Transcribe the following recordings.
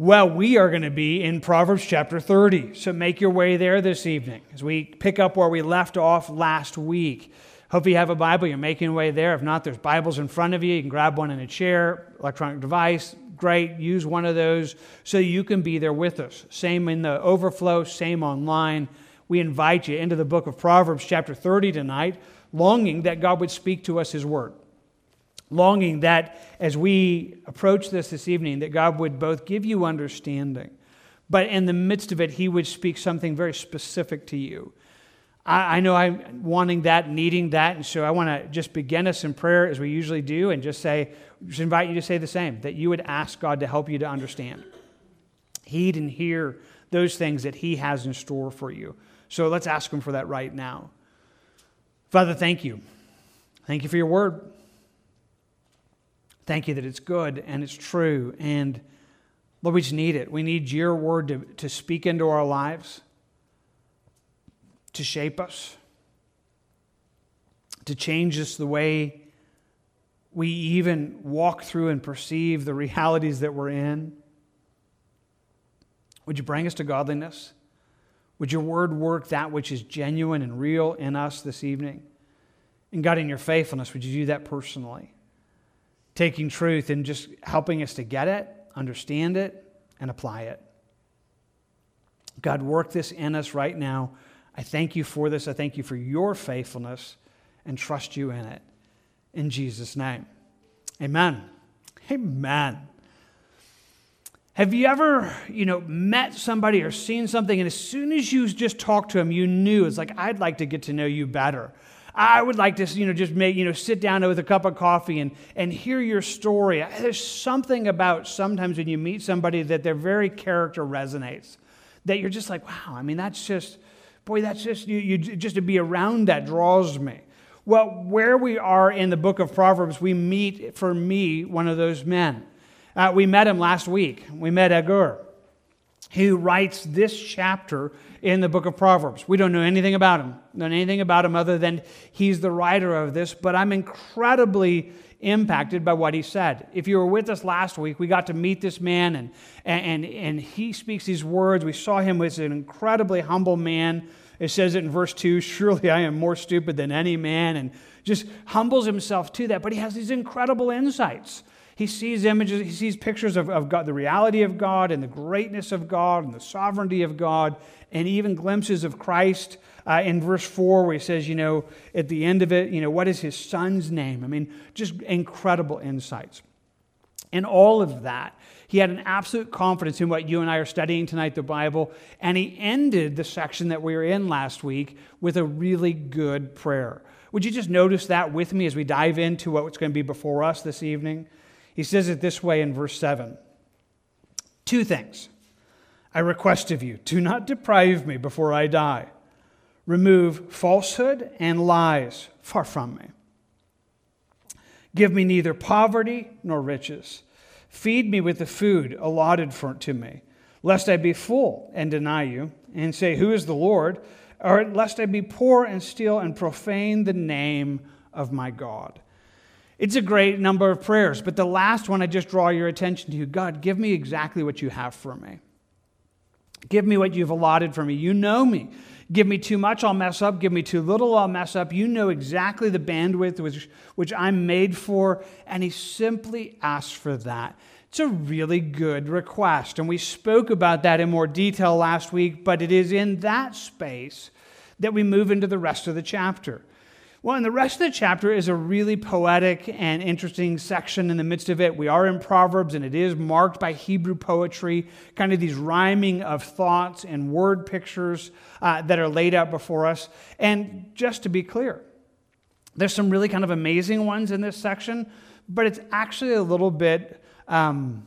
Well, we are going to be in Proverbs chapter 30. So make your way there this evening as we pick up where we left off last week. Hope you have a Bible, you're making your way there. If not, there's Bibles in front of you. You can grab one in a chair, electronic device. Great, use one of those so you can be there with us. Same in the overflow, same online. We invite you into the book of Proverbs, chapter 30 tonight, longing that God would speak to us his word longing that as we approach this this evening, that God would both give you understanding, but in the midst of it, He would speak something very specific to you. I, I know I'm wanting that, needing that, and so I want to just begin us in prayer as we usually do and just say, just invite you to say the same, that you would ask God to help you to understand. Heed and hear those things that He has in store for you. So let's ask Him for that right now. Father, thank you. Thank you for your word. Thank you that it's good and it's true. And Lord, we just need it. We need your word to, to speak into our lives, to shape us, to change us the way we even walk through and perceive the realities that we're in. Would you bring us to godliness? Would your word work that which is genuine and real in us this evening? And God, in your faithfulness, would you do that personally? Taking truth and just helping us to get it, understand it, and apply it. God, work this in us right now. I thank you for this. I thank you for your faithfulness and trust you in it. In Jesus' name. Amen. Amen. Have you ever, you know, met somebody or seen something, and as soon as you just talked to them, you knew it's like, I'd like to get to know you better. I would like to, you know, just make, you know, sit down with a cup of coffee and, and hear your story. There's something about sometimes when you meet somebody that their very character resonates, that you're just like, wow, I mean, that's just, boy, that's just, you, you just to be around that draws me. Well, where we are in the book of Proverbs, we meet, for me, one of those men. Uh, we met him last week. We met Agur, who writes this chapter in the book of Proverbs. We don't know anything about him, know anything about him other than he's the writer of this, but I'm incredibly impacted by what he said. If you were with us last week, we got to meet this man and, and, and he speaks these words. We saw him as an incredibly humble man. It says it in verse 2 Surely I am more stupid than any man, and just humbles himself to that. But he has these incredible insights. He sees images, he sees pictures of, of God, the reality of God and the greatness of God and the sovereignty of God and even glimpses of Christ uh, in verse 4, where he says, you know, at the end of it, you know, what is his son's name? I mean, just incredible insights. And all of that, he had an absolute confidence in what you and I are studying tonight, the Bible, and he ended the section that we were in last week with a really good prayer. Would you just notice that with me as we dive into what's going to be before us this evening? He says it this way in verse 7 Two things. I request of you, do not deprive me before I die. Remove falsehood and lies far from me. Give me neither poverty nor riches. Feed me with the food allotted for, to me, lest I be full and deny you, and say, Who is the Lord? Or lest I be poor and steal and profane the name of my God. It's a great number of prayers, but the last one I just draw your attention to God, give me exactly what you have for me. Give me what you've allotted for me. You know me. Give me too much, I'll mess up. Give me too little, I'll mess up. You know exactly the bandwidth which, which I'm made for. And he simply asks for that. It's a really good request. And we spoke about that in more detail last week, but it is in that space that we move into the rest of the chapter. Well, and the rest of the chapter is a really poetic and interesting section in the midst of it. We are in Proverbs, and it is marked by Hebrew poetry, kind of these rhyming of thoughts and word pictures uh, that are laid out before us. And just to be clear, there's some really kind of amazing ones in this section, but it's actually a little bit um,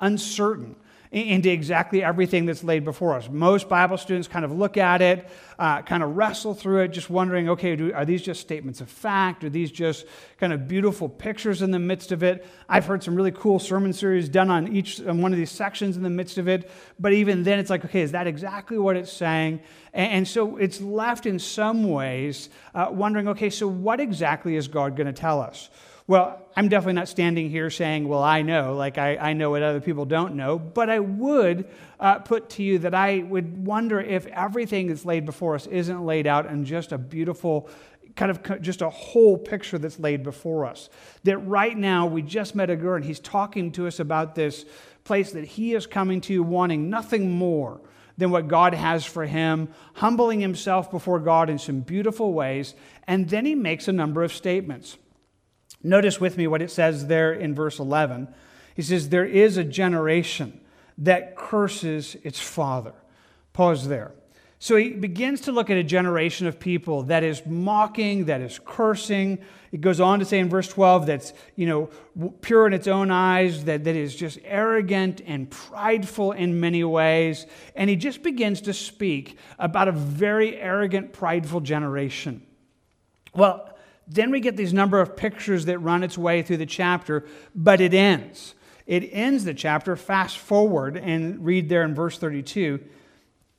uncertain into exactly everything that's laid before us. Most Bible students kind of look at it, uh, kind of wrestle through it, just wondering okay, do, are these just statements of fact? Are these just kind of beautiful pictures in the midst of it? I've heard some really cool sermon series done on each on one of these sections in the midst of it, but even then it's like, okay, is that exactly what it's saying? And, and so it's left in some ways uh, wondering, okay, so what exactly is God going to tell us? Well, I'm definitely not standing here saying, well, I know, like I, I know what other people don't know, but I would uh, put to you that I would wonder if everything that's laid before us isn't laid out in just a beautiful, kind of just a whole picture that's laid before us. That right now we just met Agur and he's talking to us about this place that he is coming to wanting nothing more than what God has for him, humbling himself before God in some beautiful ways, and then he makes a number of statements. Notice with me what it says there in verse 11. He says, There is a generation that curses its father. Pause there. So he begins to look at a generation of people that is mocking, that is cursing. It goes on to say in verse 12 that's, you know, pure in its own eyes, that, that is just arrogant and prideful in many ways. And he just begins to speak about a very arrogant, prideful generation. Well, then we get these number of pictures that run its way through the chapter, but it ends. It ends the chapter, fast forward and read there in verse 32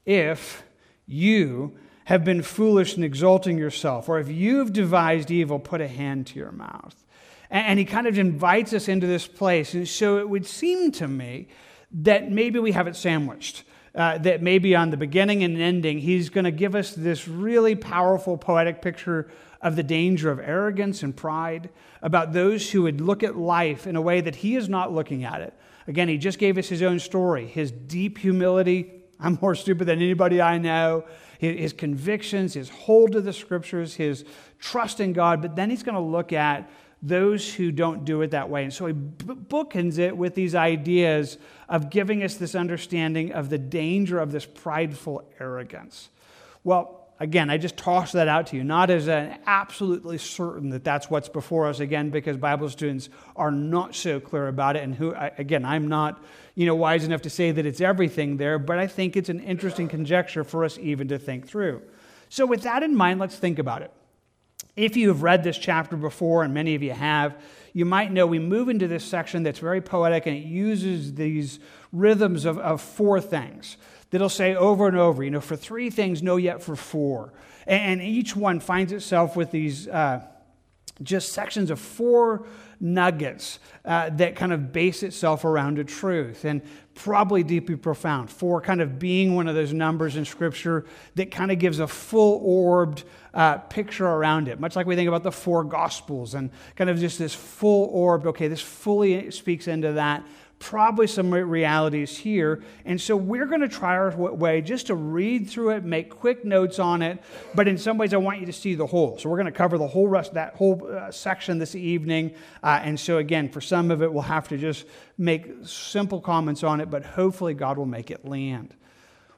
if you have been foolish in exalting yourself, or if you've devised evil, put a hand to your mouth. And he kind of invites us into this place. And so it would seem to me that maybe we have it sandwiched. Uh, that maybe on the beginning and ending, he's going to give us this really powerful poetic picture of the danger of arrogance and pride, about those who would look at life in a way that he is not looking at it. Again, he just gave us his own story, his deep humility, I'm more stupid than anybody I know. His convictions, his hold to the scriptures, his trust in God. But then he's going to look at those who don't do it that way. And so he bookends it with these ideas of giving us this understanding of the danger of this prideful arrogance. Well, again, I just toss that out to you, not as an absolutely certain that that's what's before us, again, because Bible students are not so clear about it. And who, again, I'm not, you know, wise enough to say that it's everything there, but I think it's an interesting conjecture for us even to think through. So, with that in mind, let's think about it. If you have read this chapter before, and many of you have, you might know we move into this section that's very poetic and it uses these rhythms of, of four things that'll say over and over, you know, for three things, no, yet for four. And, each one finds itself with these uh, just sections of four nuggets uh, that kind of base itself around a truth and probably deeply profound. Four kind of being one of those numbers in Scripture that kind of gives a full orbed uh, picture around it, much like we think about the four Gospels and kind of just this full orbed, okay, this fully speaks into that probably some realities here. And so we're going to try our way just to read through it, make quick notes on it. But in some ways, I want you to see the whole. So we're going to cover the whole rest, that whole uh, section this evening. Uh, and so again, for some of it, we'll have to just make simple comments on it, but hopefully God will make it land.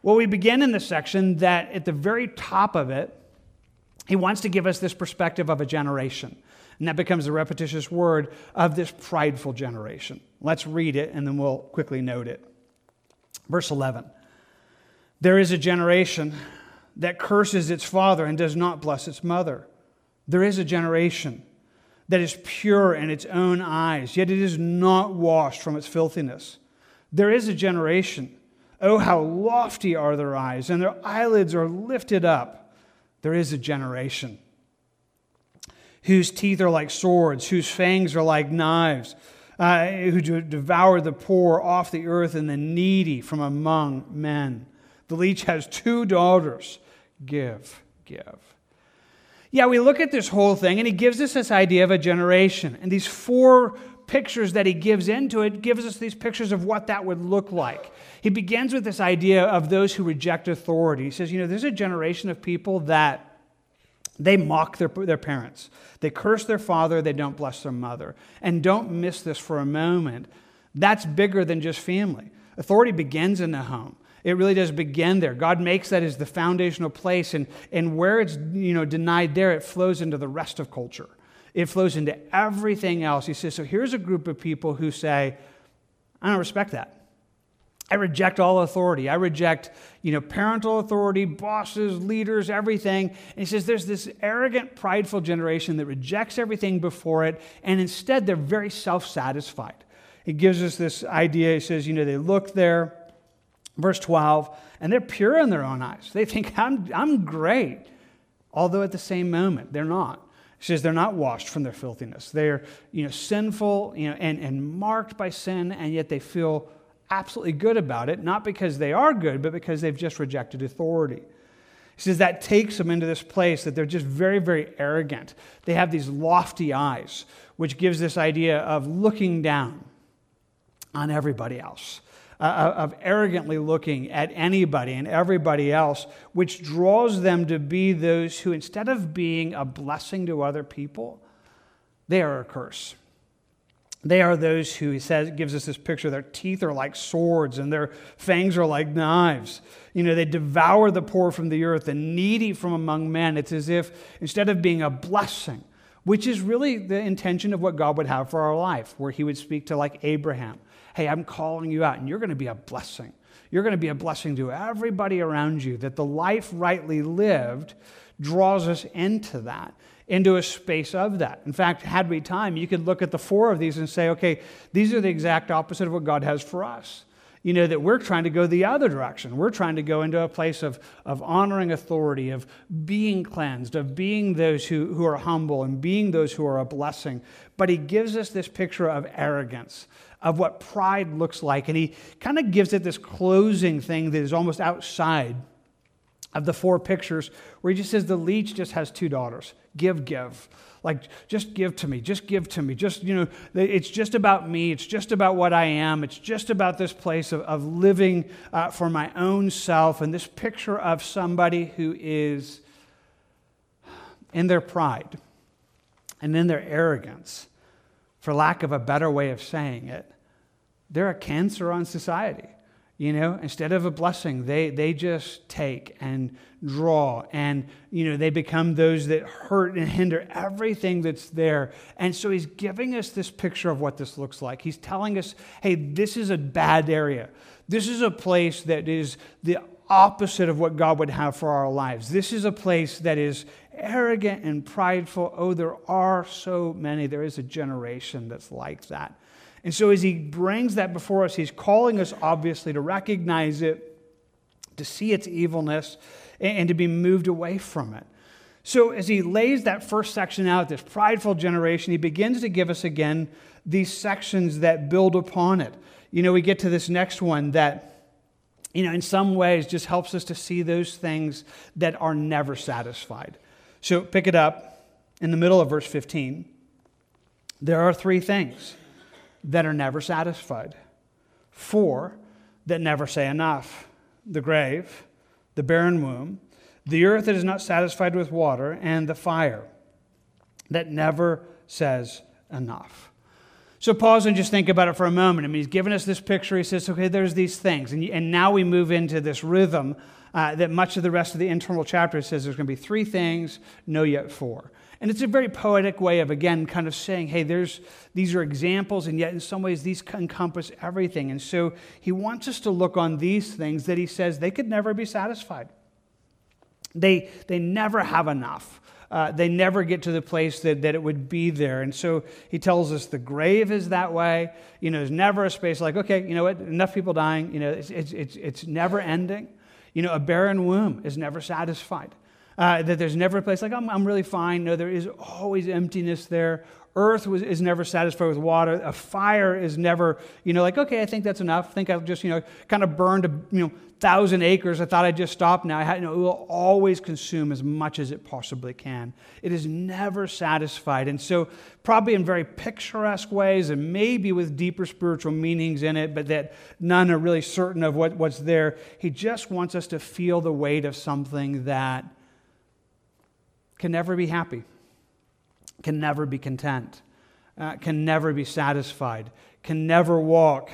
Well, we begin in this section that at the very top of it, he wants to give us this perspective of a generation. And that becomes the repetitious word of this prideful generation. Let's read it and then we'll quickly note it. Verse 11 There is a generation that curses its father and does not bless its mother. There is a generation that is pure in its own eyes, yet it is not washed from its filthiness. There is a generation, oh, how lofty are their eyes, and their eyelids are lifted up. There is a generation whose teeth are like swords, whose fangs are like knives, uh, who devour the poor off the earth and the needy from among men. The leech has two daughters. Give, give. Yeah, we look at this whole thing, and he gives us this idea of a generation. And these four pictures that he gives into it gives us these pictures of what that would look like. He begins with this idea of those who reject authority. He says, you know, there's a generation of people that they mock their, their parents. They curse their father. They don't bless their mother. And don't miss this for a moment. That's bigger than just family. Authority begins in the home. It really does begin there. God makes that as the foundational place, and, and where it's you know, denied there, it flows into the rest of culture. It flows into everything else. He says, So here's a group of people who say, I don't respect that. I reject all authority. I reject, you know, parental authority, bosses, leaders, everything. And he says there's this arrogant, prideful generation that rejects everything before it, and instead they're very self-satisfied. He gives us this idea. He says, you know, they look there, verse 12, and they're pure in their own eyes. They think, I'm, I'm great. Although at the same moment, they're not. He says they're not washed from their filthiness. They're you know, sinful you know, and, and marked by sin, and yet they feel absolutely good about it, not because they are good, but because they've just rejected authority. He says that takes them into this place that they're just very, very arrogant. They have these lofty eyes, which gives this idea of looking down on everybody else. Uh, uh, of arrogantly looking at anybody and everybody else, which draws them to be those who, instead of being a blessing to other people, they are a curse. They are those who, he says, gives us this picture. Their teeth are like swords and their fangs are like knives. You know, they devour the poor from the earth, the needy from among men. It's as if instead of being a blessing, which is really the intention of what God would have for our life, where he would speak to like Abraham Hey, I'm calling you out, and you're going to be a blessing. You're going to be a blessing to everybody around you. That the life rightly lived draws us into that, into a space of that. In fact, had we time, you could look at the four of these and say, okay, these are the exact opposite of what God has for us you know, that we're trying to go the other direction. We're trying to go into a place of, of honoring authority, of being cleansed, of being those who, who are humble and being those who are a blessing. But he gives us this picture of arrogance, of what pride looks like. And he kind of gives it this closing thing that is almost outside of the four pictures, where he just says the leech just has two daughters give, give. Like, just give to me, just give to me. Just, you know, it's just about me. It's just about what I am. It's just about this place of, of living uh, for my own self and this picture of somebody who is in their pride and in their arrogance, for lack of a better way of saying it, they're a cancer on society. You know, instead of a blessing, they, they just take and draw and, you know, they become those that hurt and hinder everything that's there. And so he's giving us this picture of what this looks like. He's telling us, hey, this is a bad area. This is a place that is the opposite of what God would have for our lives. This is a place that is arrogant and prideful. Oh, there are so many. There is a generation that's like that. And so, as he brings that before us, he's calling us obviously to recognize it, to see its evilness, and to be moved away from it. So, as he lays that first section out, this prideful generation, he begins to give us again these sections that build upon it. You know, we get to this next one that, you know, in some ways just helps us to see those things that are never satisfied. So, pick it up in the middle of verse 15. There are three things that are never satisfied, four that never say enough the grave, the barren womb, the earth that is not satisfied with water, and the fire that never says enough. So pause and just think about it for a moment. I mean, he's given us this picture. He says, okay, there's these things. And, and now we move into this rhythm uh, that much of the rest of the internal chapter says there's going to be three things, no yet four. And it's a very poetic way of, again, kind of saying, hey, there's, these are examples, and yet in some ways these encompass everything. And so he wants us to look on these things that he says they could never be satisfied. They, they never have enough. Uh, they never get to the place that, that it would be there. And so he tells us the grave is that way. You know, there's never a space like, okay, you know what, enough people dying. You know, it's, it's, it's, it's never ending. You know, a barren womb is never satisfied. Uh, that there's never a place like, I'm, I'm really fine. No, there is always emptiness there. Earth was, is never satisfied with water. A fire is never, you know, like, okay, I think that's enough. I think I've just, you know, kind of burned a, you know, thousand acres. I thought I'd just stop now. I had, you know, it will always consume as much as it possibly can. It is never satisfied. And so, probably in very picturesque ways and maybe with deeper spiritual meanings in it, but that none are really certain of what, what's there, he just wants us to feel the weight of something that can never be happy, can never be content, uh, can never be satisfied, can never walk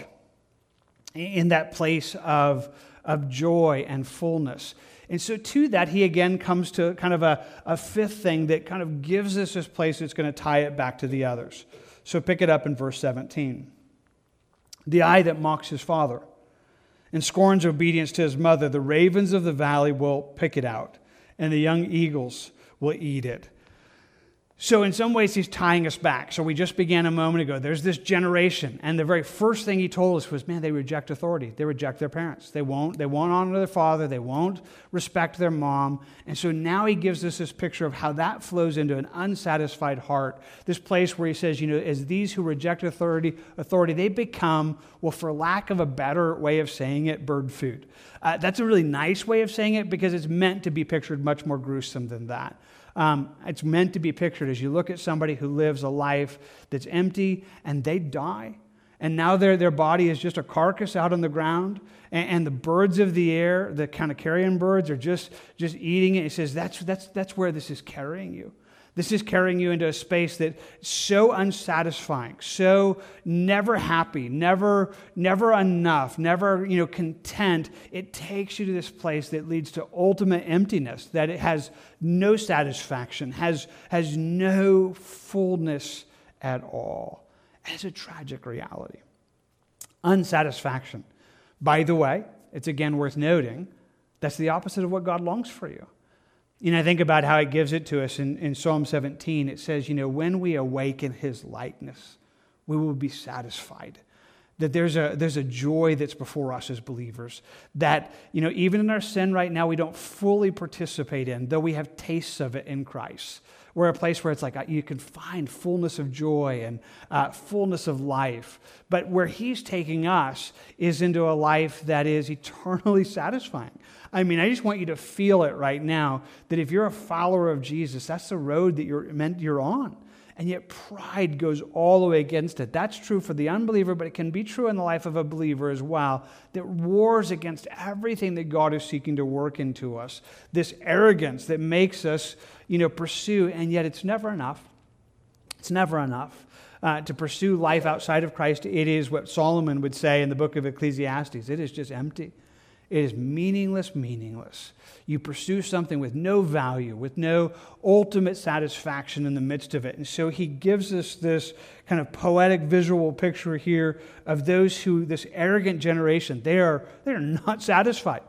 in that place of, of joy and fullness. And so, to that, he again comes to kind of a, a fifth thing that kind of gives us this place that's going to tie it back to the others. So, pick it up in verse 17. The eye that mocks his father and scorns obedience to his mother, the ravens of the valley will pick it out, and the young eagles will eat it. So, in some ways, he's tying us back. So, we just began a moment ago. There's this generation, and the very first thing he told us was, man, they reject authority. They reject their parents. They won't, they won't honor their father. They won't respect their mom. And so now he gives us this picture of how that flows into an unsatisfied heart. This place where he says, you know, as these who reject authority, authority, they become, well, for lack of a better way of saying it, bird food. Uh, that's a really nice way of saying it because it's meant to be pictured much more gruesome than that. Um, it's meant to be pictured as you look at somebody who lives a life that's empty and they die. And now their, their body is just a carcass out on the ground. And, and the birds of the air, the kind of carrion birds, are just, just eating it. It says that's, that's, that's where this is carrying you. This is carrying you into a space that's so unsatisfying, so never happy, never, never enough, never you know, content. It takes you to this place that leads to ultimate emptiness, that it has no satisfaction, has, has no fullness at all. It's a tragic reality. Unsatisfaction. By the way, it's again worth noting, that's the opposite of what God longs for you. You know, think about how it gives it to us in, in Psalm 17. It says, you know, when we awaken his likeness, we will be satisfied. That there's a, there's a joy that's before us as believers. That, you know, even in our sin right now, we don't fully participate in, though we have tastes of it in Christ. We're a place where it's like uh, you can find fullness of joy and uh, fullness of life. But where He's taking us is into a life that is eternally satisfying. I mean, I just want you to feel it right now that if you're a follower of Jesus, that's the road that you're meant you're on. And yet pride goes all the way against it. That's true for the unbeliever, but it can be true in the life of a believer as well. That wars against everything that God is seeking to work into us. This arrogance that makes us, you know, pursue, and yet it's never enough. It's never enough. Uh, to pursue life outside of Christ, it is what Solomon would say in the book of Ecclesiastes. It is just empty. It is meaningless, meaningless. You pursue something with no value, with no ultimate satisfaction in the midst of it. And so he gives us this kind of poetic visual picture here of those who, this arrogant generation, they are, they are not satisfied.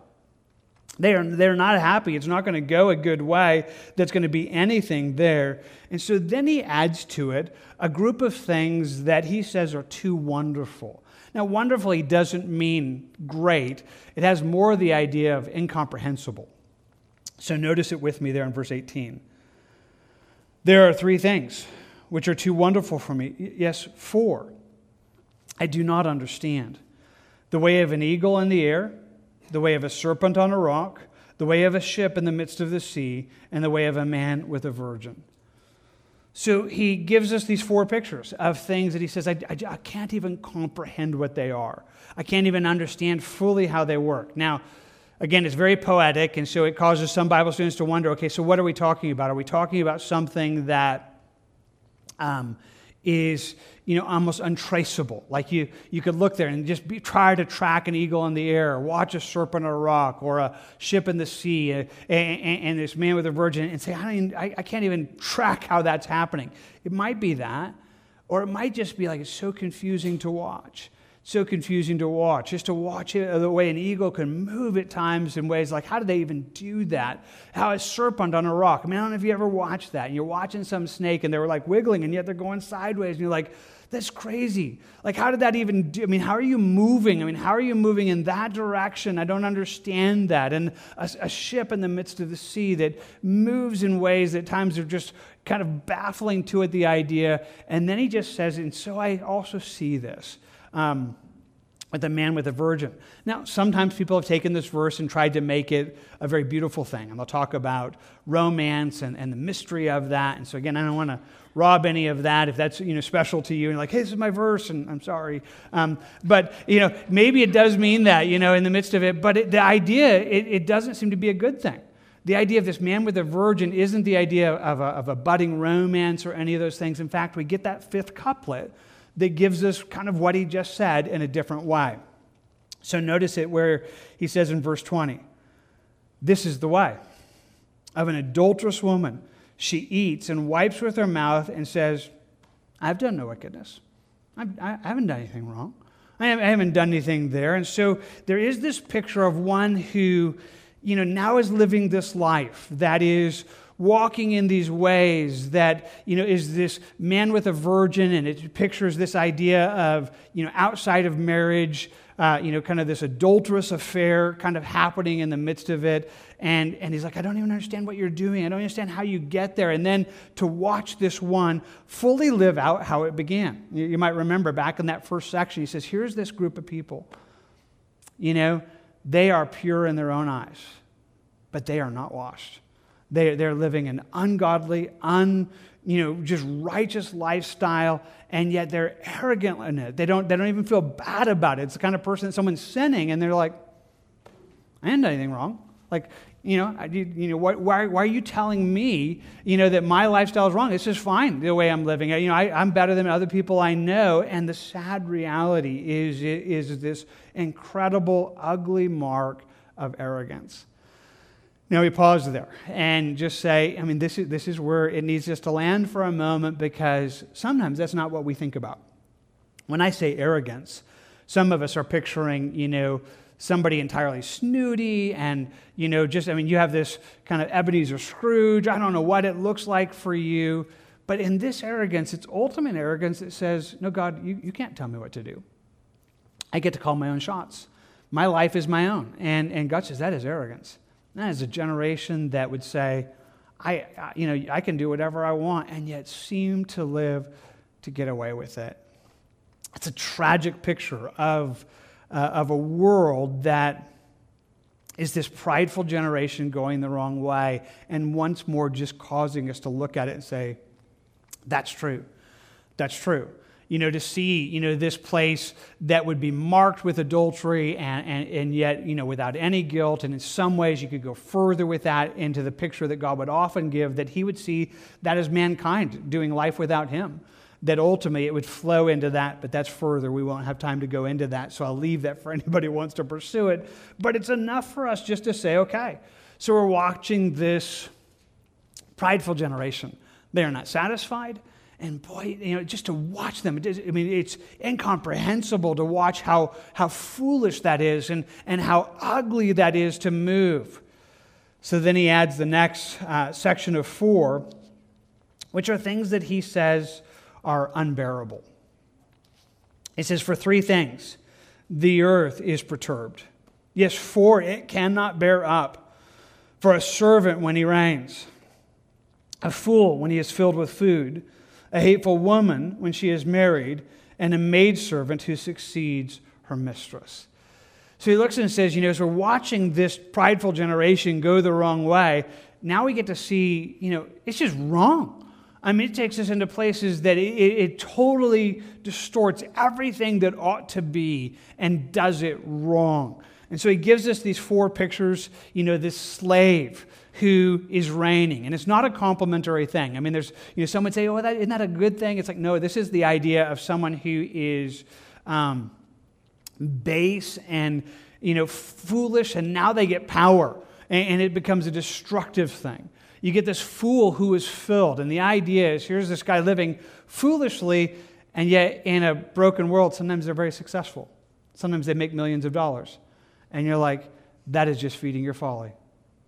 They are, they're not happy. It's not going to go a good way. That's going to be anything there. And so then he adds to it a group of things that he says are too wonderful. Now, wonderfully doesn't mean great, it has more the idea of incomprehensible. So notice it with me there in verse 18. There are three things which are too wonderful for me. Yes, four. I do not understand. The way of an eagle in the air, the way of a serpent on a rock, the way of a ship in the midst of the sea, and the way of a man with a virgin. So he gives us these four pictures of things that he says, I, I, I, can't even comprehend what they are. I can't even understand fully how they work. Now, again, it's very poetic, and so it causes some Bible students to wonder okay, so what are we talking about? Are we talking about something that um, is you know almost untraceable like you you could look there and just be, try to track an eagle in the air or watch a serpent on a rock or a ship in the sea uh, and, and, and this man with a virgin and say I, even, I, I can't even track how that's happening it might be that or it might just be like it's so confusing to watch so confusing to watch. Just to watch it, the way an eagle can move at times in ways like, how do they even do that? How a serpent on a rock. I mean, I don't know if you ever watched that. And you're watching some snake and they were like wiggling and yet they're going sideways. And you're like, that's crazy. Like, how did that even do? I mean, how are you moving? I mean, how are you moving in that direction? I don't understand that. And a, a ship in the midst of the sea that moves in ways that times are just kind of baffling to it, the idea. And then he just says, and so I also see this um, the man with a virgin. Now, sometimes people have taken this verse and tried to make it a very beautiful thing, and they'll talk about romance and, and the mystery of that. And so, again, I don't want to rob any of that if that's you know special to you and like hey this is my verse and i'm sorry um, but you know maybe it does mean that you know in the midst of it but it, the idea it, it, doesn't seem to be a good thing the idea of this man with a virgin isn't the idea of a, of a budding romance or any of those things in fact we get that fifth couplet that gives us kind of what he just said in a different way. So notice it where he says in verse 20, This is the way of an adulterous woman. She eats and wipes with her mouth and says, I've done no wickedness. I've, I haven't done anything wrong. I haven't done anything there. And so there is this picture of one who you know, now is living this life that is walking in these ways that you know is this man with a virgin and it pictures this idea of you know outside of marriage uh, you know kind of this adulterous affair kind of happening in the midst of it. And and he's like i don't even understand what you're doing. I don't understand how you get there. And then to watch this one fully live out how it began. You, you might remember back in that first section he says here's this group of people. You know they are pure in their own eyes but they are not washed they, they're living an ungodly, un, you know, just righteous lifestyle, and yet they're arrogant in it. They don't, they don't even feel bad about it. It's the kind of person that someone's sinning, and they're like, I didn't do anything wrong. Like, you know, I, you know, why, why, why, are you telling me, you know, that my lifestyle is wrong? It's just fine the way I'm living. You know, I, I'm better than other people I know. And the sad reality is, is this incredible, ugly mark of arrogance. Now we pause there and just say, I mean, this is, this is where it needs us to land for a moment because sometimes that's not what we think about. When I say arrogance, some of us are picturing, you know, somebody entirely snooty and, you know, just, I mean, you have this kind of Ebenezer Scrooge. I don't know what it looks like for you. But in this arrogance, it's ultimate arrogance that says, no, God, you, you can't tell me what to do. I get to call my own shots. My life is my own. And, and God says, that is arrogance. That is a generation that would say, I, you know, I can do whatever I want, and yet seem to live to get away with it. It's a tragic picture of, uh, of a world that is this prideful generation going the wrong way, and once more just causing us to look at it and say, that's true. That's true you know, to see, you know, this place that would be marked with adultery and, and, and yet, you know, without any guilt. And in some ways, you could go further with that into the picture that God would often give that he would see that as mankind doing life without him. That ultimately it would flow into that, but that's further. We won't have time to go into that, so I'll leave that for anybody who wants to pursue it. But it's enough for us just to say, okay, so we're watching this prideful generation. They are not satisfied and boy, you know, just to watch them, I mean, it's incomprehensible to watch how, how foolish that is and, and how ugly that is to move. So then he adds the next uh, section of four, which are things that he says are unbearable. He says, For three things, the earth is perturbed. Yes, for it cannot bear up. For a servant when he reigns, a fool when he is filled with food a hateful woman when she is married, and a maidservant who succeeds her mistress. So he looks and says, you know, as we're watching this prideful generation go the wrong way, now we get to see, you know, it's just wrong. I mean, it takes us into places that it, it, totally distorts everything that ought to be and does it wrong. And so he gives us these four pictures, you know, this slave who is reigning. And it's not a complimentary thing. I mean, there's, you know, someone say, oh, that, isn't that a good thing? It's like, no, this is the idea of someone who is um, base and, you know, foolish, and now they get power, and, and it becomes a destructive thing. You get this fool who is filled. And the idea is here's this guy living foolishly, and yet in a broken world, sometimes they're very successful. Sometimes they make millions of dollars. And you're like, that is just feeding your folly.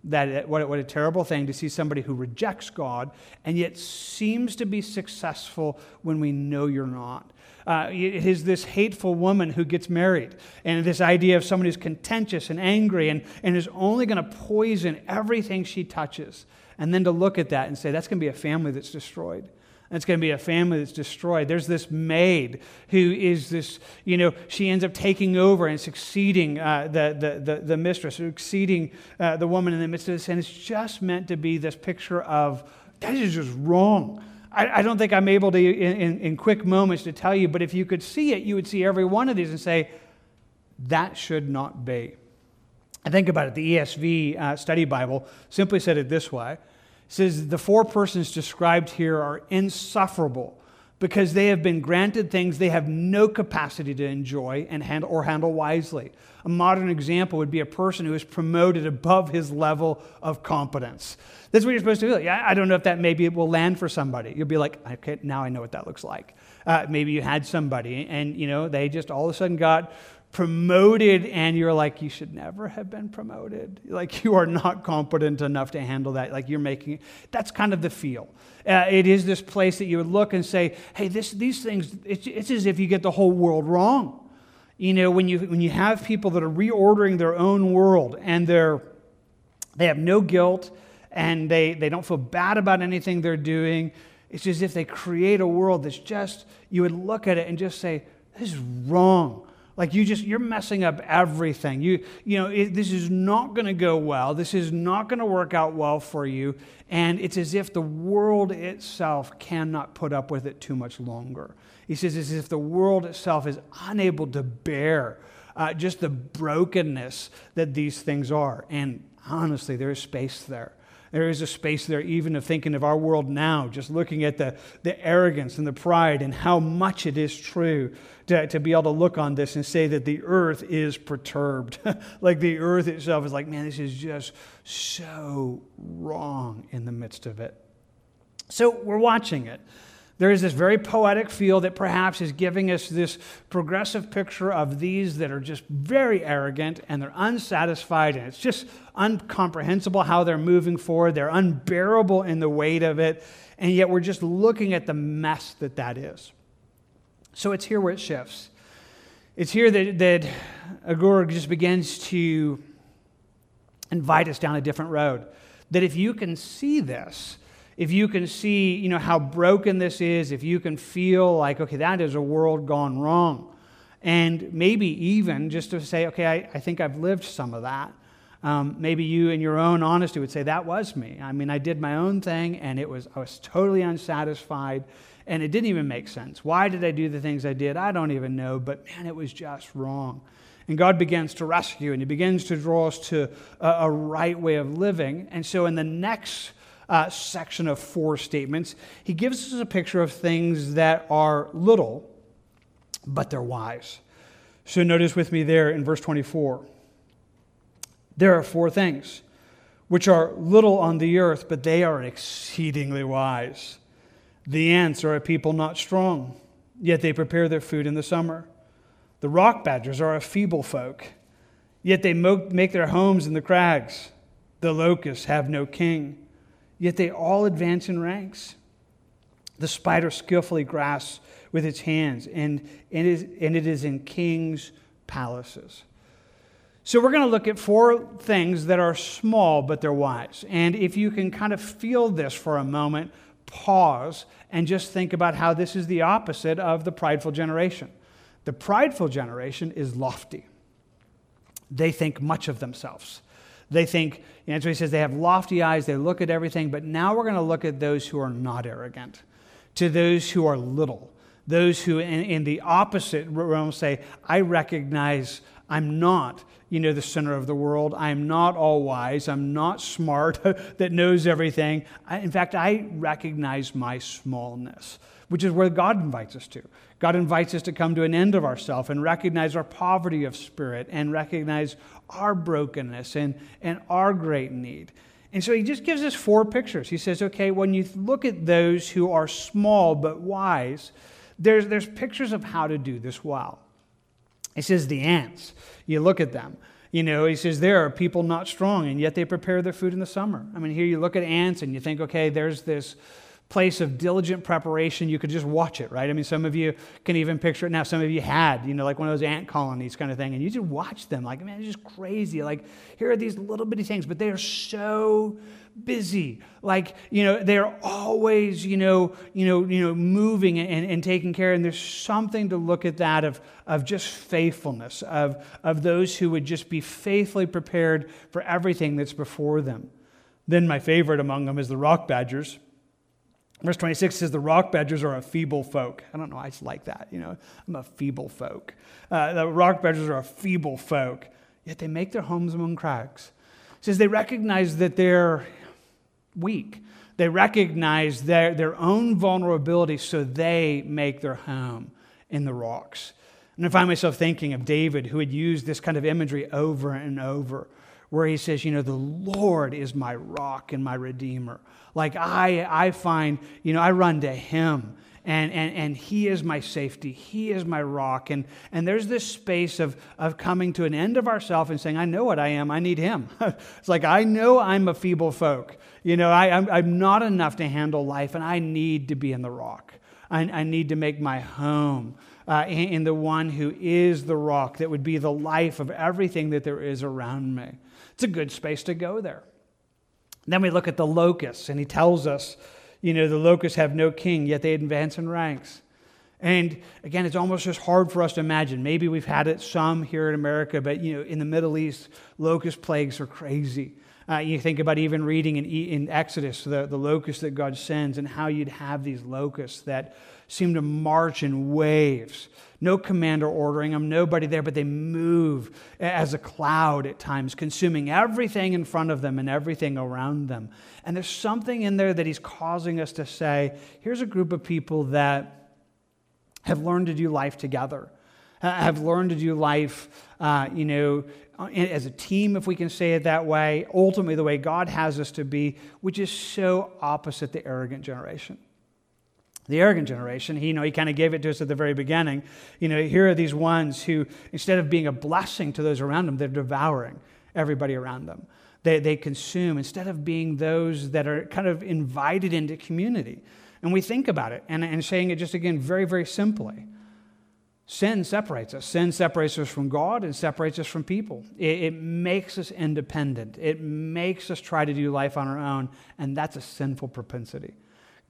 That, what, what a terrible thing to see somebody who rejects God and yet seems to be successful when we know you're not. Uh, it is this hateful woman who gets married, and this idea of someone who's contentious and angry and, and is only going to poison everything she touches. And then to look at that and say, that's going to be a family that's destroyed. It's going to be a family that's destroyed. There's this maid who is this, you know, she ends up taking over and succeeding uh, the, the, the, the, mistress, succeeding uh, the woman in the midst of this. And it's just meant to be this picture of that is just wrong. I, I don't think I'm able to, in, in, in quick moments, to tell you, but if you could see it, you would see every one of these and say, that should not be. I think about it. The ESV uh, Study Bible simply said it this way says the four persons described here are insufferable because they have been granted things they have no capacity to enjoy and handle, or handle wisely. A modern example would be a person who is promoted above his level of competence. That's what you're supposed to feel. Yeah, I don't know if that maybe it will land for somebody. You'll be like, okay, now I know what that looks like. Uh, maybe you had somebody and you know they just all of a sudden got promoted and you're like, you should never have been promoted. Like you are not competent enough to handle that. Like you're making, it. that's kind of the feel. Uh, it is this place that you would look and say, hey, this, these things, it's, it's as if you get the whole world wrong. You know, when you, when you have people that are reordering their own world and they're, they have no guilt and they, they don't feel bad about anything they're doing, it's as if they create a world that's just, you would look at it and just say, this is wrong. Like you just you're messing up everything. You you know it, this is not going to go well. This is not going to work out well for you, and it's as if the world itself cannot put up with it too much longer. He says it's as if the world itself is unable to bear uh, just the brokenness that these things are. And honestly, there is space there. There is a space there, even of thinking of our world now, just looking at the, the arrogance and the pride and how much it is true to, to be able to look on this and say that the earth is perturbed. like the earth itself is like, man, this is just so wrong in the midst of it. So we're watching it. There is this very poetic feel that perhaps is giving us this progressive picture of these that are just very arrogant and they're unsatisfied, and it's just incomprehensible how they're moving forward. They're unbearable in the weight of it, and yet we're just looking at the mess that that is. So it's here where it shifts. It's here that, that Agur just begins to invite us down a different road. That if you can see this, if you can see, you know, how broken this is, if you can feel like, okay, that is a world gone wrong, and maybe even just to say, okay, I, I think I've lived some of that. Um, maybe you, in your own honesty, would say that was me. I mean, I did my own thing, and it was I was totally unsatisfied, and it didn't even make sense. Why did I do the things I did? I don't even know, but man, it was just wrong. And God begins to rescue, and He begins to draw us to a, a right way of living. And so, in the next uh, section of four statements, he gives us a picture of things that are little, but they're wise. So notice with me there in verse 24. There are four things which are little on the earth, but they are exceedingly wise. The ants are a people not strong, yet they prepare their food in the summer. The rock badgers are a feeble folk, yet they make their homes in the crags. The locusts have no king yet they all advance in ranks. The spider skillfully grasps with its hands, and, and, and it is in kings' palaces. So, we're going to look at four things that are small, but they're wise. And if you can kind of feel this for a moment, pause and just think about how this is the opposite of the prideful generation. The prideful generation is lofty, they think much of themselves. They think, and so he says they have lofty eyes, they look at everything, but now we're going to look at those who are not arrogant, to those who are little, those who in, in the opposite realm say, I recognize I'm not, you know, the center of the world. I'm not all wise. I'm not smart that knows everything. I, in fact, I recognize my smallness, which is where God invites us to. God invites us to come to an end of ourselves and recognize our poverty of spirit and recognize our brokenness and, and our great need. And so he just gives us four pictures. He says, okay, when you look at those who are small but wise, there's, there's pictures of how to do this well. He says, the ants, you look at them. You know, he says, there are people not strong, and yet they prepare their food in the summer. I mean, here you look at ants and you think, okay, there's this place of diligent preparation, you could just watch it, right? I mean, some of you can even picture it now. Some of you had, you know, like one of those ant colonies kind of thing, and you just watch them. Like, man, it's just crazy. Like, here are these little bitty things, but they are so busy. Like, you know, they're always, you know, you know, you know, moving and, and taking care. And there's something to look at that of, of just faithfulness, of, of those who would just be faithfully prepared for everything that's before them. Then my favorite among them is the rock badgers Verse 26 says, The rock badgers are a feeble folk. I don't know, I just like that. You know, I'm a feeble folk. Uh, the rock badgers are a feeble folk, yet they make their homes among crags. It says they recognize that they're weak. They recognize their, their own vulnerability, so they make their home in the rocks. And I find myself thinking of David, who had used this kind of imagery over and over, where he says, You know, the Lord is my rock and my redeemer. Like I, I find, you know, I run to him and, and, and He is my safety. He is my rock. And, and there's this space of, of coming to an end of ourself and saying, I know what I am. I need Him. it's like, I know I'm a feeble folk. You know, I, I'm, I'm not enough to handle life, and I need to be in the rock. I, I need to make my home uh, in, in the one who is the rock that would be the life of everything that there is around me. It's a good space to go there. Then we look at the locusts, and he tells us you know, the locusts have no king, yet they advance in ranks. And again, it's almost just hard for us to imagine. Maybe we've had it some here in America, but you know, in the Middle East, locust plagues are crazy. Uh, you think about even reading in, in Exodus the, the locusts that God sends and how you'd have these locusts that seem to march in waves. No commander ordering them, nobody there, but they move as a cloud at times, consuming everything in front of them and everything around them. And there's something in there that he's causing us to say here's a group of people that have learned to do life together, have learned to do life, uh, you know, as a team, if we can say it that way, ultimately the way God has us to be, which is so opposite the arrogant generation the arrogant generation. He, you know, he kind of gave it to us at the very beginning. You know, here are these ones who, instead of being a blessing to those around them, they're devouring everybody around them. They, they consume instead of being those that are kind of invited into community. And we think about it and, and saying it just again very, very simply. Sin separates us. Sin separates us from God and separates us from people. It, it, makes us independent. It makes us try to do life on our own, and that's a sinful propensity.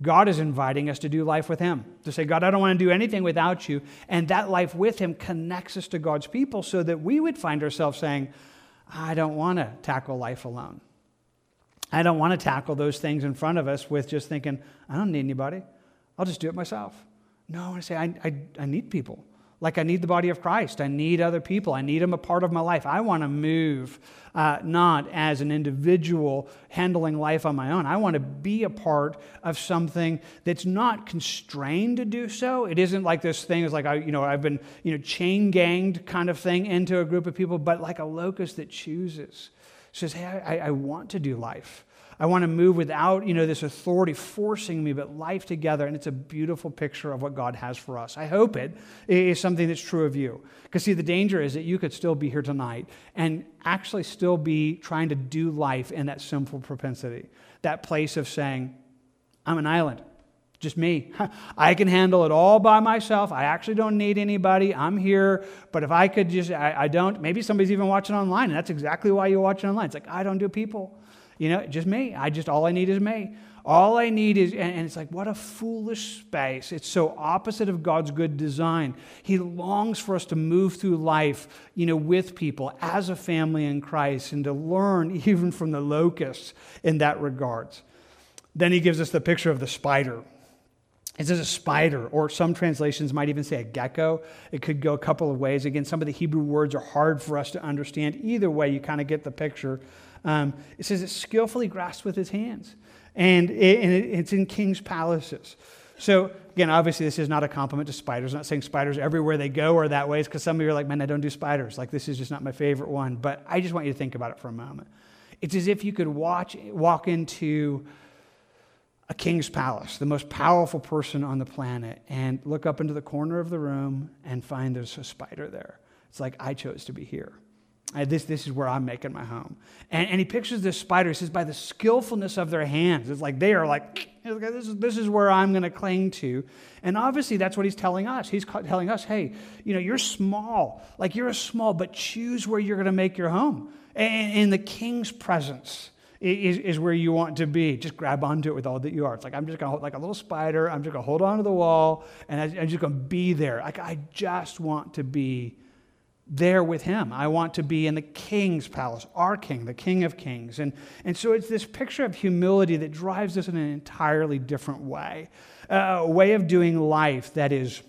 God is inviting us to do life with Him, to say, God, I don't want to do anything without you. And that life with Him connects us to God's people so that we would find ourselves saying, I don't want to tackle life alone. I don't want to tackle those things in front of us with just thinking, I don't need anybody. I'll just do it myself. No, I say, I, I, I need people. Like I need the body of Christ. I need other people. I need them a part of my life. I want to move uh, not as an individual handling life on my own. I want to be a part of something that's not constrained to do so. It isn't like this thing is like I, you know, I've been you know chain ganged kind of thing into a group of people, but like a locust that chooses says, "Hey, I, I want to do life." I want to move without, you know, this authority forcing me, but life together. And it's a beautiful picture of what God has for us. I hope it is something that's true of you. Because, see, the danger is that you could still be here tonight and actually still be trying to do life in that sinful propensity, that place of saying, I'm an island. Just me. I can handle it all by myself. I actually don't need anybody. I'm here. But if I could just, I, I don't, maybe somebody's even watching online, and that's exactly why you're watching online. It's like, I don't do people. You know, just me. I just, all I need is me. All I need is, and it's like, what a foolish space. It's so opposite of God's good design. He longs for us to move through life, you know, with people as a family in Christ and to learn even from the locusts in that regards. Then he gives us the picture of the spider. It says a spider, or some translations might even say a gecko. It could go a couple of ways. Again, some of the Hebrew words are hard for us to understand. Either way, you kind of get the picture. Um, it says it's skillfully grasped with his hands, and, it, and it, it's in king's palaces. So, again, obviously, this is not a compliment to spiders. I'm not saying spiders everywhere they go are that way, It's because some of you are like, man, I don't do spiders. Like, this is just not my favorite one. But I just want you to think about it for a moment. It's as if you could watch, walk into a king's palace, the most powerful person on the planet, and look up into the corner of the room and find there's a spider there. It's like, I chose to be here. This, this is where I'm making my home. And, and he pictures this spider. He says, by the skillfulness of their hands. It's like they are like, this is, this is where I'm going to cling to. And obviously, that's what he's telling us. He's telling us, hey, you know, you're small. Like you're a small, but choose where you're going to make your home. And in the king's presence is, is where you want to be. Just grab onto it with all that you are. It's like, I'm just going to, hold, like a little spider, I'm just going to hold on to the wall, and I'm just going to be there. Like, I just want to be there with him. I want to be in the king's palace, our king, the king of kings. And, and so it's this picture of humility that drives us in an entirely different way uh, a way of doing life that is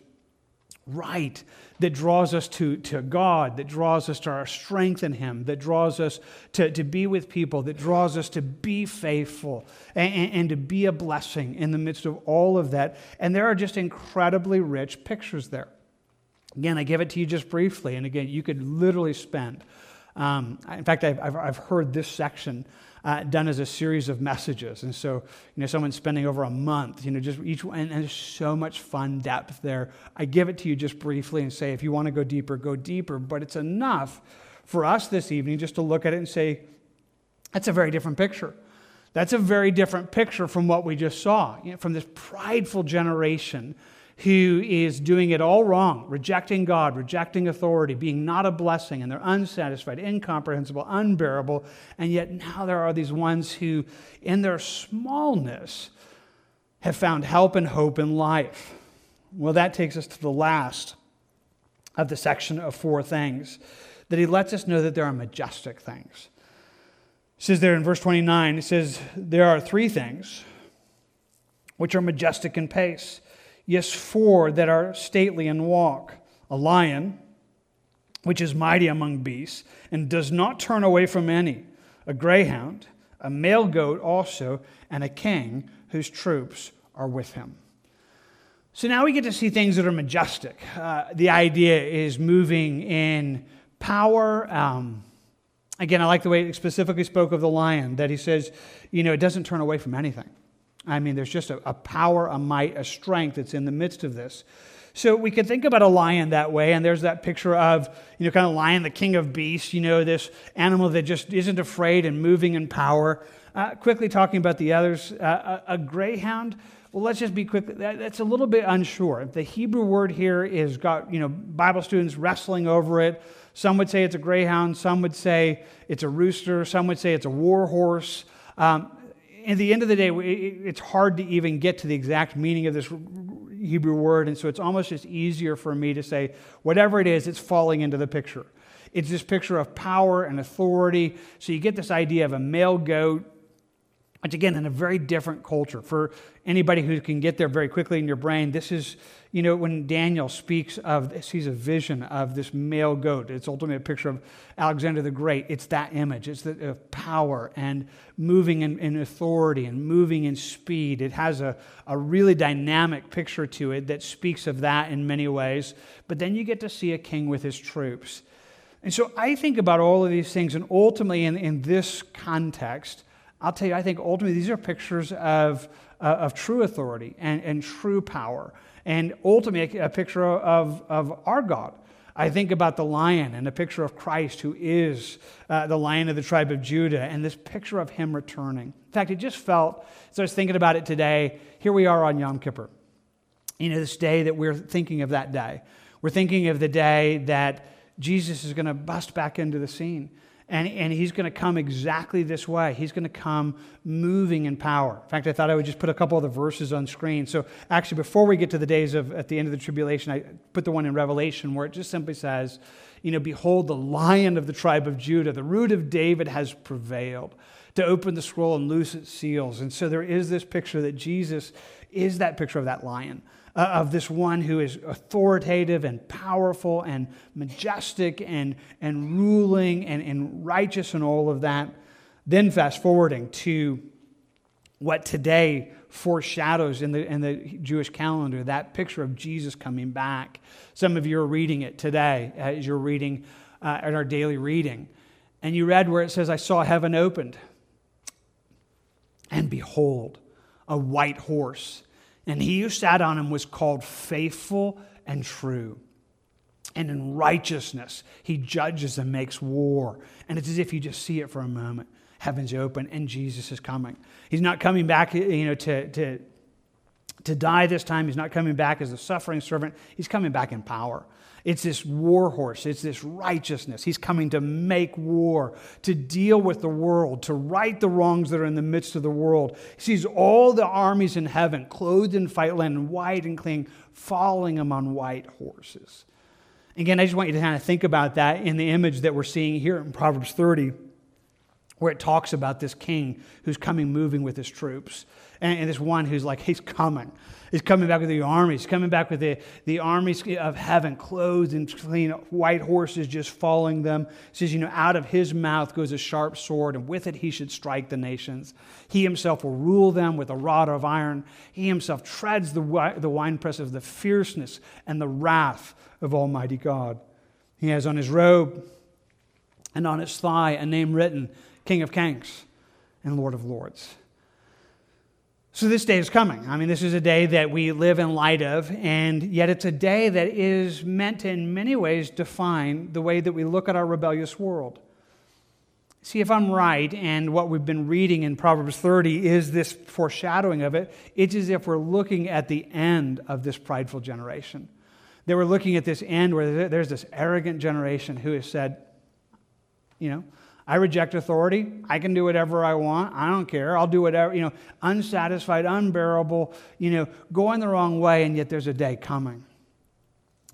right, that draws us to, to God, that draws us to our strength in Him, that draws us to, to be with people, that draws us to be faithful and, and to be a blessing in the midst of all of that. And there are just incredibly rich pictures there. Again, I give it to you just briefly, and again, you could literally spend. Um, in fact, I've, I've, heard this section uh, done as a series of messages. And so, you know, someone's spending over a month, you know, just each one, and, and there's so much fun depth there. I give it to you just briefly and say, if you want to go deeper, go deeper. But it's enough for us this evening just to look at it and say, that's a very different picture. That's a very different picture from what we just saw, you know, from this prideful generation who is doing it all wrong, rejecting God, rejecting authority, being not a blessing, and they're unsatisfied, incomprehensible, unbearable. And yet now there are these ones who, in their smallness, have found help and hope in life. Well, that takes us to the last of the section of four things that he lets us know that there are majestic things. It says there in verse 29, it says, There are three things which are majestic in pace Yes, four that are stately in walk a lion, which is mighty among beasts, and does not turn away from any, a greyhound, a male goat also, and a king whose troops are with him. So now we get to see things that are majestic. Uh, the idea is moving in power. Um, again, I like the way it specifically spoke of the lion, that he says, you know, it doesn't turn away from anything. I mean, there's just a, a, power, a might, a strength that's in the midst of this. So we can think about a lion that way, and there's that picture of, you know, kind of lion, the king of beasts, you know, this animal that just isn't afraid and moving in power. Uh, quickly talking about the others, uh, a, a, greyhound. Well, let's just be quick. That, that's a little bit unsure. The Hebrew word here is got, you know, Bible students wrestling over it. Some would say it's a greyhound. Some would say it's a rooster. Some would say it's a war horse. Um, at the end of the day, it's hard to even get to the exact meaning of this Hebrew word. And so it's almost just easier for me to say, whatever it is, it's falling into the picture. It's this picture of power and authority. So you get this idea of a male goat which again, in a very different culture. For anybody who can get there very quickly in your brain, this is, you know, when Daniel speaks of, sees a vision of this male goat. It's ultimately a picture of Alexander the Great. It's that image. It's the of power and moving in, in, authority and moving in speed. It has a, a really dynamic picture to it that speaks of that in many ways. But then you get to see a king with his troops. And so I think about all of these things, and ultimately in, in this context, I'll tell you, I think ultimately these are pictures of, uh, of true authority and, and true power, and ultimately a picture of, of our God. I think about the lion and a picture of Christ, who is uh, the lion of the tribe of Judah, and this picture of him returning. In fact, it just felt, as I was thinking about it today, here we are on Yom Kippur. You know, this day that we're thinking of that day. We're thinking of the day that Jesus is going to bust back into the scene. And, and he's going to come exactly this way. He's going to come moving in power. In fact, I thought I would just put a couple of the verses on screen. So, actually, before we get to the days of at the end of the tribulation, I put the one in Revelation where it just simply says, you know, behold, the lion of the tribe of Judah, the root of David has prevailed to open the scroll and loose its seals. And so there is this picture that Jesus is that picture of that lion of this one who is authoritative and powerful and majestic and, and ruling and, and righteous and all of that. Then, fast forwarding to what today foreshadows in the, in the Jewish calendar that picture of Jesus coming back. Some of you are reading it today as you're reading uh, at our daily reading. And you read where it says, I saw heaven opened, and behold, a white horse and he who sat on him was called faithful and true. And in righteousness, he judges and makes war. And it's as if you just see it for a moment. Heaven's open and Jesus is coming. He's not coming back, you know, to, to, to die this time. He's not coming back as a suffering servant. He's coming back in power. It's this war horse, it's this righteousness. He's coming to make war, to deal with the world, to right the wrongs that are in the midst of the world. He sees all the armies in heaven, clothed in fight linen, white and clean, following him on white horses. Again, I just want you to kind of think about that in the image that we're seeing here in Proverbs 30, where it talks about this king who's coming moving with his troops. And, and this one who's like, he's coming. He's coming back with the army. He's coming back with the, the armies of heaven, clothed in clean white horses, just following them. He says, you know, out of his mouth goes a sharp sword, and with it he should strike the nations. He himself will rule them with a rod of iron. He himself treads the, the winepress of the fierceness and the wrath of Almighty God. He has on his robe and on his thigh a name written, King of Kings and Lord of Lords. So this day is coming. I mean, this is a day that we live in light of, and yet it's a day that is meant to, in many ways, define the way that we look at our rebellious world. See, if I'm right, and what we've been reading in Proverbs 30 is this foreshadowing of it, it's as if we're looking at the end of this prideful generation. That we're looking at this end where there's this arrogant generation who has said, you know, I reject authority. I can do whatever I want. I don't care. I'll do whatever, you know, unsatisfied, unbearable, you know, going the wrong way, and yet there's a day coming.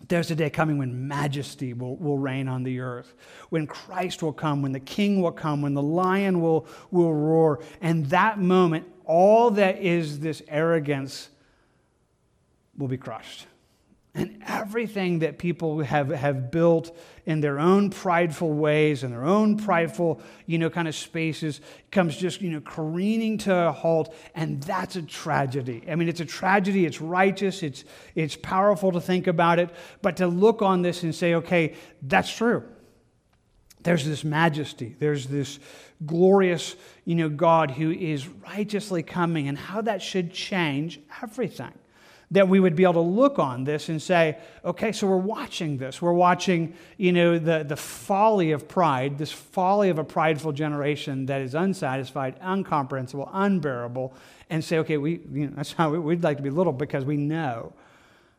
There's a day coming when majesty will, will reign on the earth, when Christ will come, when the king will come, when the lion will, will roar. And that moment, all that is this arrogance will be crushed and everything that people have, have built in their own prideful ways and their own prideful, you know, kind of spaces comes just, you know, careening to a halt. And that's a tragedy. I mean, it's a tragedy. It's righteous. It's, it's powerful to think about it. But to look on this and say, okay, that's true. There's this majesty. There's this glorious, you know, God who is righteously coming and how that should change everything that we would be able to look on this and say, okay, so we're watching this. We're watching, you know, the, the folly of pride, this folly of a prideful generation that is unsatisfied, incomprehensible, unbearable, and say, okay, we, you know, that's how we, we'd like to be little because we know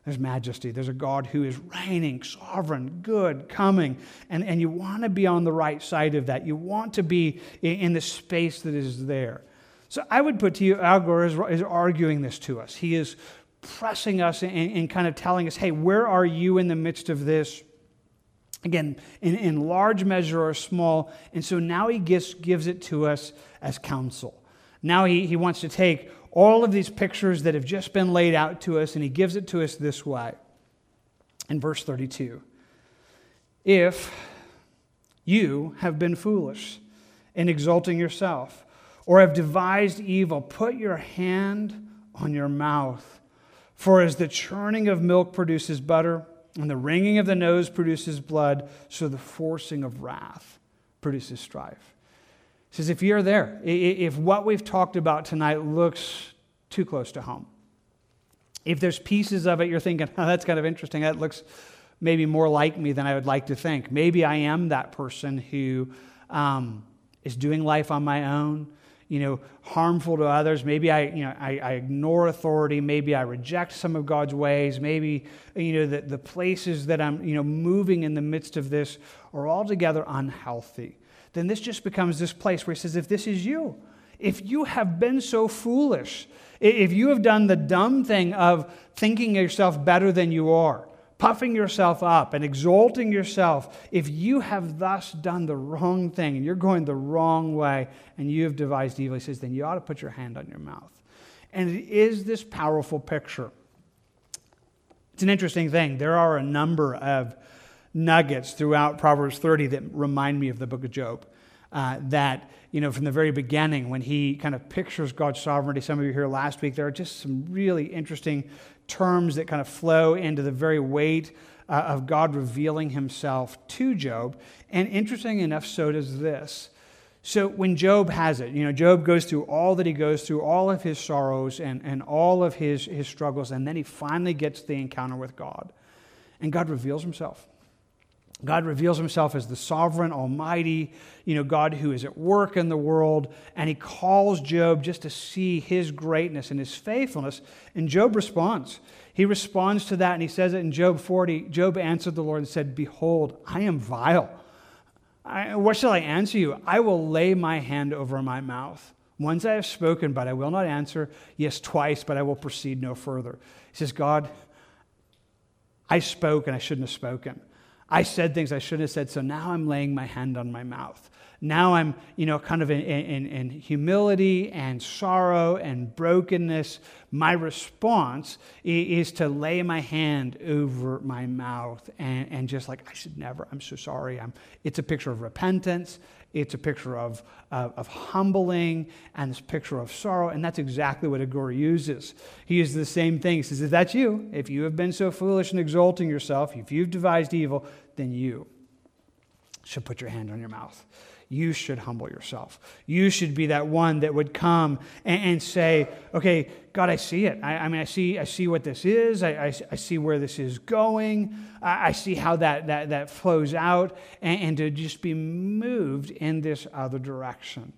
there's majesty. There's a God who is reigning, sovereign, good, coming. And, and you want to be on the right side of that. You want to be in, in the space that is there. So I would put to you, Agur is, is arguing this to us. He is pressing us and, and kind of telling us, hey, where are you in the midst of this? Again, in, in large measure or small. And so now he gives, gives it to us as counsel. Now he, he wants to take all of these pictures that have just been laid out to us and he gives it to us this way. In verse 32 If you have been foolish in exalting yourself, or have devised evil, put your hand on your mouth for as the churning of milk produces butter, and the wringing of the nose produces blood, so the forcing of wrath produces strife. He says, if you're there, if what we've talked about tonight looks too close to home, if there's pieces of it you're thinking, oh, that's kind of interesting, that looks maybe more like me than I would like to think. Maybe I am that person who um, is doing life on my own you know, harmful to others. Maybe I, you know, I, I, ignore authority. Maybe I reject some of God's ways. Maybe, you know, the, the places that I'm, you know, moving in the midst of this are altogether unhealthy. Then this just becomes this place where he says, if this is you, if you have been so foolish, if you have done the dumb thing of thinking yourself better than you are, puffing yourself up and exalting yourself, if you have thus done the wrong thing and you're going the wrong way and you have devised evil, he says, then you ought to put your hand on your mouth. And it is this powerful picture. It's an interesting thing. There are a number of nuggets throughout Proverbs 30 that remind me of the book of Job. Uh, that, you know, from the very beginning, when he kind of pictures God's sovereignty, some of you here last week, there are just some really interesting terms that kind of flow into the very weight uh, of God revealing himself to Job. And interesting enough, so does this. So when Job has it, you know, Job goes through all that he goes through, all of his sorrows and, and all of his, his struggles, and then he finally gets the encounter with God. And God reveals himself. God reveals himself as the sovereign, almighty, you know, God who is at work in the world, and he calls Job just to see his greatness and his faithfulness, and Job responds. He responds to that, and he says it in Job 40. Job answered the Lord and said, Behold, I am vile. I, what shall I answer you? I will lay my hand over my mouth. Once I have spoken, but I will not answer. Yes, twice, but I will proceed no further. He says, God, I spoke and I shouldn't have spoken. I said things I shouldn't have said, so now I'm laying my hand on my mouth. Now I'm, you know, kind of in, in, in humility and sorrow and brokenness. My response is to lay my hand over my mouth and, and just like, I should never, I'm so sorry. I'm, it's a picture of repentance. It's a picture of, uh, of humbling and this picture of sorrow. And that's exactly what Agur uses. He uses the same thing. He says, If that's you, if you have been so foolish and exalting yourself, if you've devised evil, then you. should put your hand on your mouth. You should humble yourself. You should be that one that would come and, and say, okay, God, I see it. I, I, mean, I see, I see what this is. I, I, I see where this is going. I, see how that, that, that flows out, and, and to just be moved in this other direction.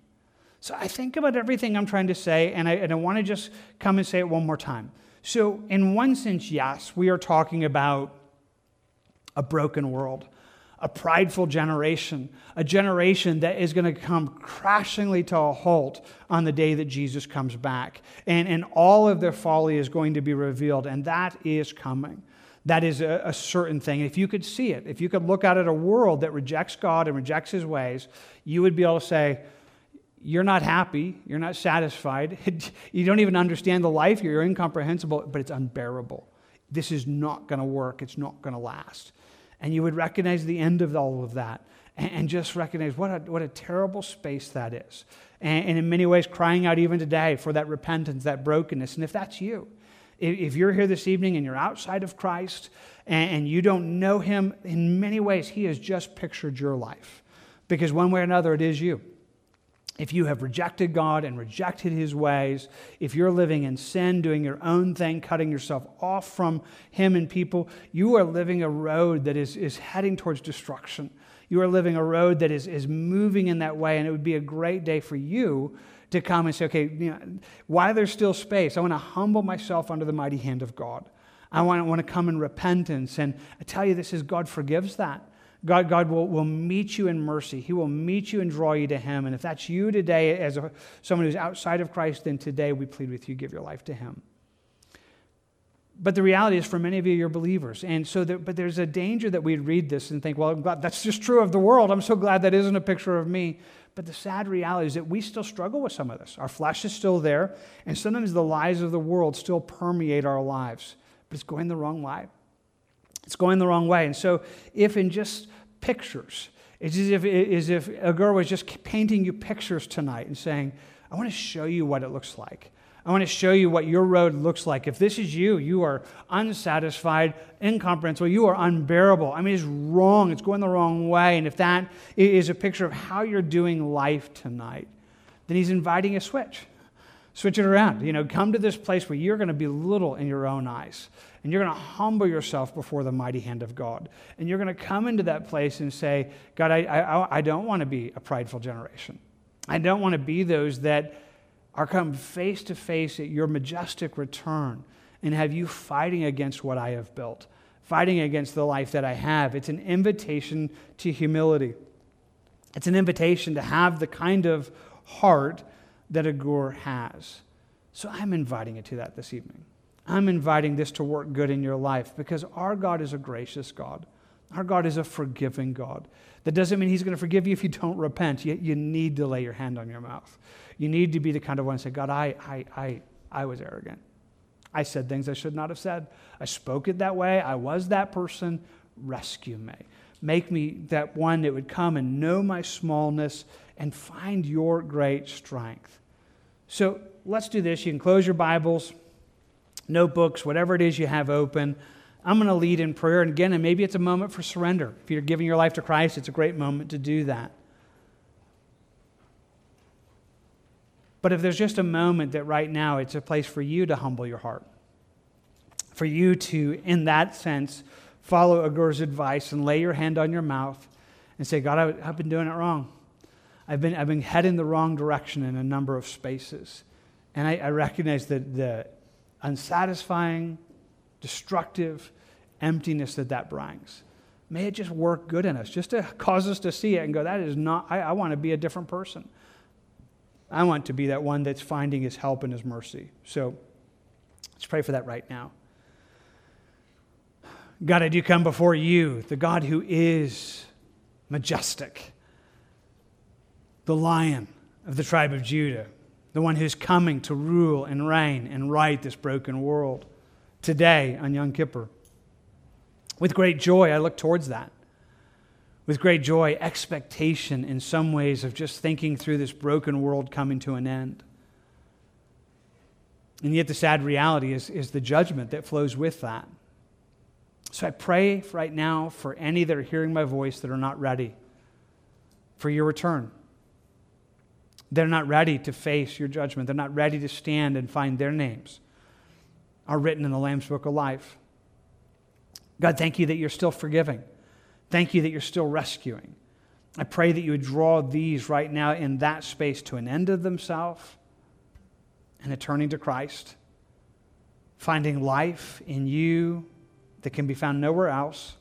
So I think about everything I'm trying to say, and I, and I want to just come and say it one more time. So, in one sense, yes, we are talking about a broken world a prideful generation, a generation that is going to come crashingly to a halt on the day that Jesus comes back. And, and all of their folly is going to be revealed, and that is coming. That is a, a certain thing. If you could see it, if you could look out at a world that rejects God and rejects his ways, you would be able to say, you're not happy, you're not satisfied, you don't even understand the life, you're incomprehensible, but it's unbearable. This is not going to work, it's not going to last and you would recognize the end of all of that and, just recognize what a, what a terrible space that is. And, and in many ways, crying out even today for that repentance, that brokenness. And if that's you, if, you're here this evening and you're outside of Christ and you don't know Him, in many ways, He has just pictured your life. Because one way or another, it is you if you have rejected God and rejected his ways, if you're living in sin, doing your own thing, cutting yourself off from him and people, you are living a road that is, is heading towards destruction. You are living a road that is, is moving in that way, and it would be a great day for you to come and say, okay, you know, while there's still space, I want to humble myself under the mighty hand of God. I want, I want to come in repentance. And I tell you, this is God forgives that. God, God will, will meet you in mercy. He will meet you and draw you to Him. And if that's you today, as a, someone who's outside of Christ, then today we plead with you, give your life to Him. But the reality is, for many of you, you're believers. And so, there, but there's a danger that we'd read this and think, well, I'm glad that's just true of the world. I'm so glad that isn't a picture of me. But the sad reality is that we still struggle with some of this. Our flesh is still there, and sometimes the lies of the world still permeate our lives, but it's going the wrong way. It's going the wrong way. And so, if in just pictures, it's as if, as if Agur was just painting you pictures tonight and saying, I want to show you what it looks like. I want to show you what your road looks like. If this is you, you are unsatisfied, incomprehensible, you are unbearable. I mean, it's wrong, it's going the wrong way. And if that is a picture of how you're doing life tonight, then he's inviting a switch. Switch it around. You know, come to this place where you're going to be little in your own eyes. And you're going to humble yourself before the mighty hand of God. And you're going to come into that place and say, God, I, I, I don't want to be a prideful generation. I don't want to be those that are come face to face at your majestic return and have you fighting against what I have built, fighting against the life that I have. It's an invitation to humility. It's an invitation to have the kind of heart that Agur has. So I'm inviting you to that this evening. I'm inviting this to work good in your life because our God is a gracious God. Our God is a forgiving God. That doesn't mean He's going to forgive you if you don't repent. You, you need to lay your hand on your mouth. You need to be the kind of one to say, God, I, I, I, I was arrogant. I said things I should not have said. I spoke it that way. I was that person. Rescue me. Make me that one that would come and know my smallness and find your great strength. So let's do this. You can close your Bibles notebooks, whatever it is you have open. I'm going to lead in prayer. And again, and maybe it's a moment for surrender. If you're giving your life to Christ, it's a great moment to do that. But if there's just a moment that right now it's a place for you to humble your heart, for you to, in that sense, follow Agur's advice and lay your hand on your mouth and say, God, I, have been doing it wrong. I've been, I've been heading the wrong direction in a number of spaces. And I, I recognize that the unsatisfying, destructive emptiness that that brings. May it just work good in us, just to cause us to see it and go, that is not, I, I want to be a different person. I want to be that one that's finding his help and his mercy. So let's pray for that right now. God, I do come before you, the God who is majestic, the lion of the tribe of Judah the one who's coming to rule and reign and right this broken world today on Yom Kippur. With great joy, I look towards that. With great joy, expectation in some ways of just thinking through this broken world coming to an end. And yet, the sad reality is, is the judgment that flows with that. So I pray right now for any that are hearing my voice that are not ready for your return. They're not ready to face your judgment. They're not ready to stand and find their names are written in the Lamb's Book of Life. God, thank you that you're still forgiving. Thank you that you're still rescuing. I pray that you would draw these right now in that space to an end of themselves and a turning to Christ, finding life in you that can be found nowhere else,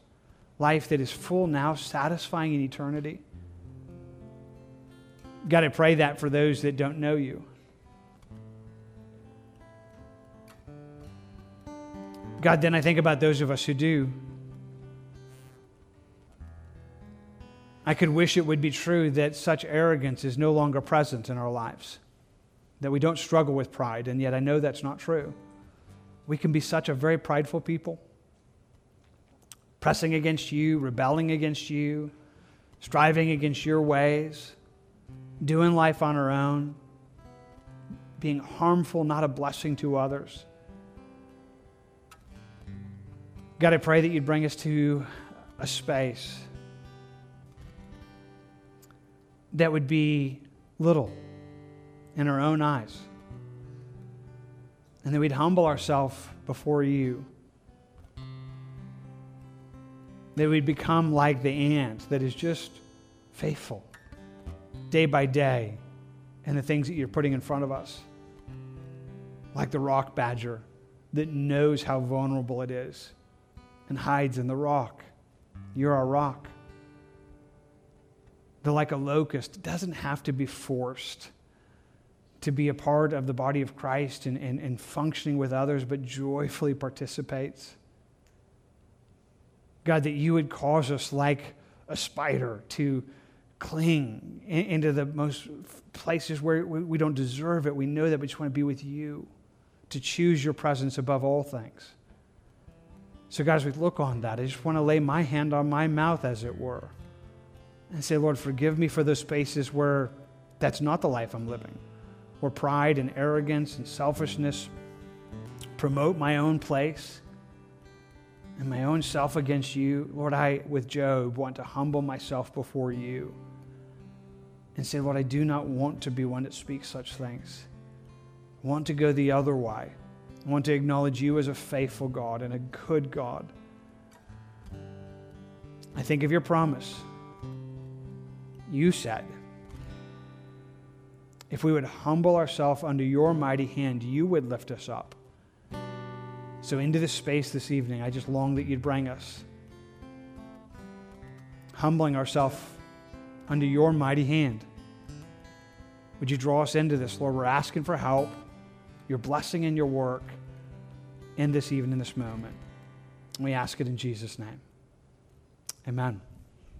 life that is full now, satisfying in eternity. God, I pray that for those that don't know you. God, then I think about those of us who do. I could wish it would be true that such arrogance is no longer present in our lives, that we don't struggle with pride, and yet I know that's not true. We can be such a very prideful people, pressing against you, rebelling against you, striving against your ways, doing life on our own, being harmful, not a blessing to others. God, I pray that you'd bring us to a space that would be little in our own eyes. And that we'd humble ourselves before you. That we'd become like the ant that is just faithful day by day and the things that you're putting in front of us. Like the rock badger that knows how vulnerable it is and hides in the rock. You're our rock. The like a locust doesn't have to be forced to be a part of the body of Christ and, and, and functioning with others, but joyfully participates. God, that you would cause us like a spider to cling in, into the most places where we, we don't deserve it. We know that we just want to be with you, to choose your presence above all things. So, guys, we look on that. I just want to lay my hand on my mouth, as it were, and say, Lord, forgive me for those spaces where that's not the life I'm living, where pride and arrogance and selfishness promote my own place and my own self against you. Lord, I, with Job, want to humble myself before you and say, Lord, I do not want to be one that speaks such things. I want to go the other way. I want to acknowledge you as a faithful God and a good God. I think of your promise. You said, if we would humble ourselves under your mighty hand, you would lift us up. So, into this space this evening, I just long that you'd bring us, humbling ourselves under your mighty hand. Would you draw us into this, Lord? We're asking for help your blessing in your work in this even in this moment. We ask it in Jesus' name. Amen.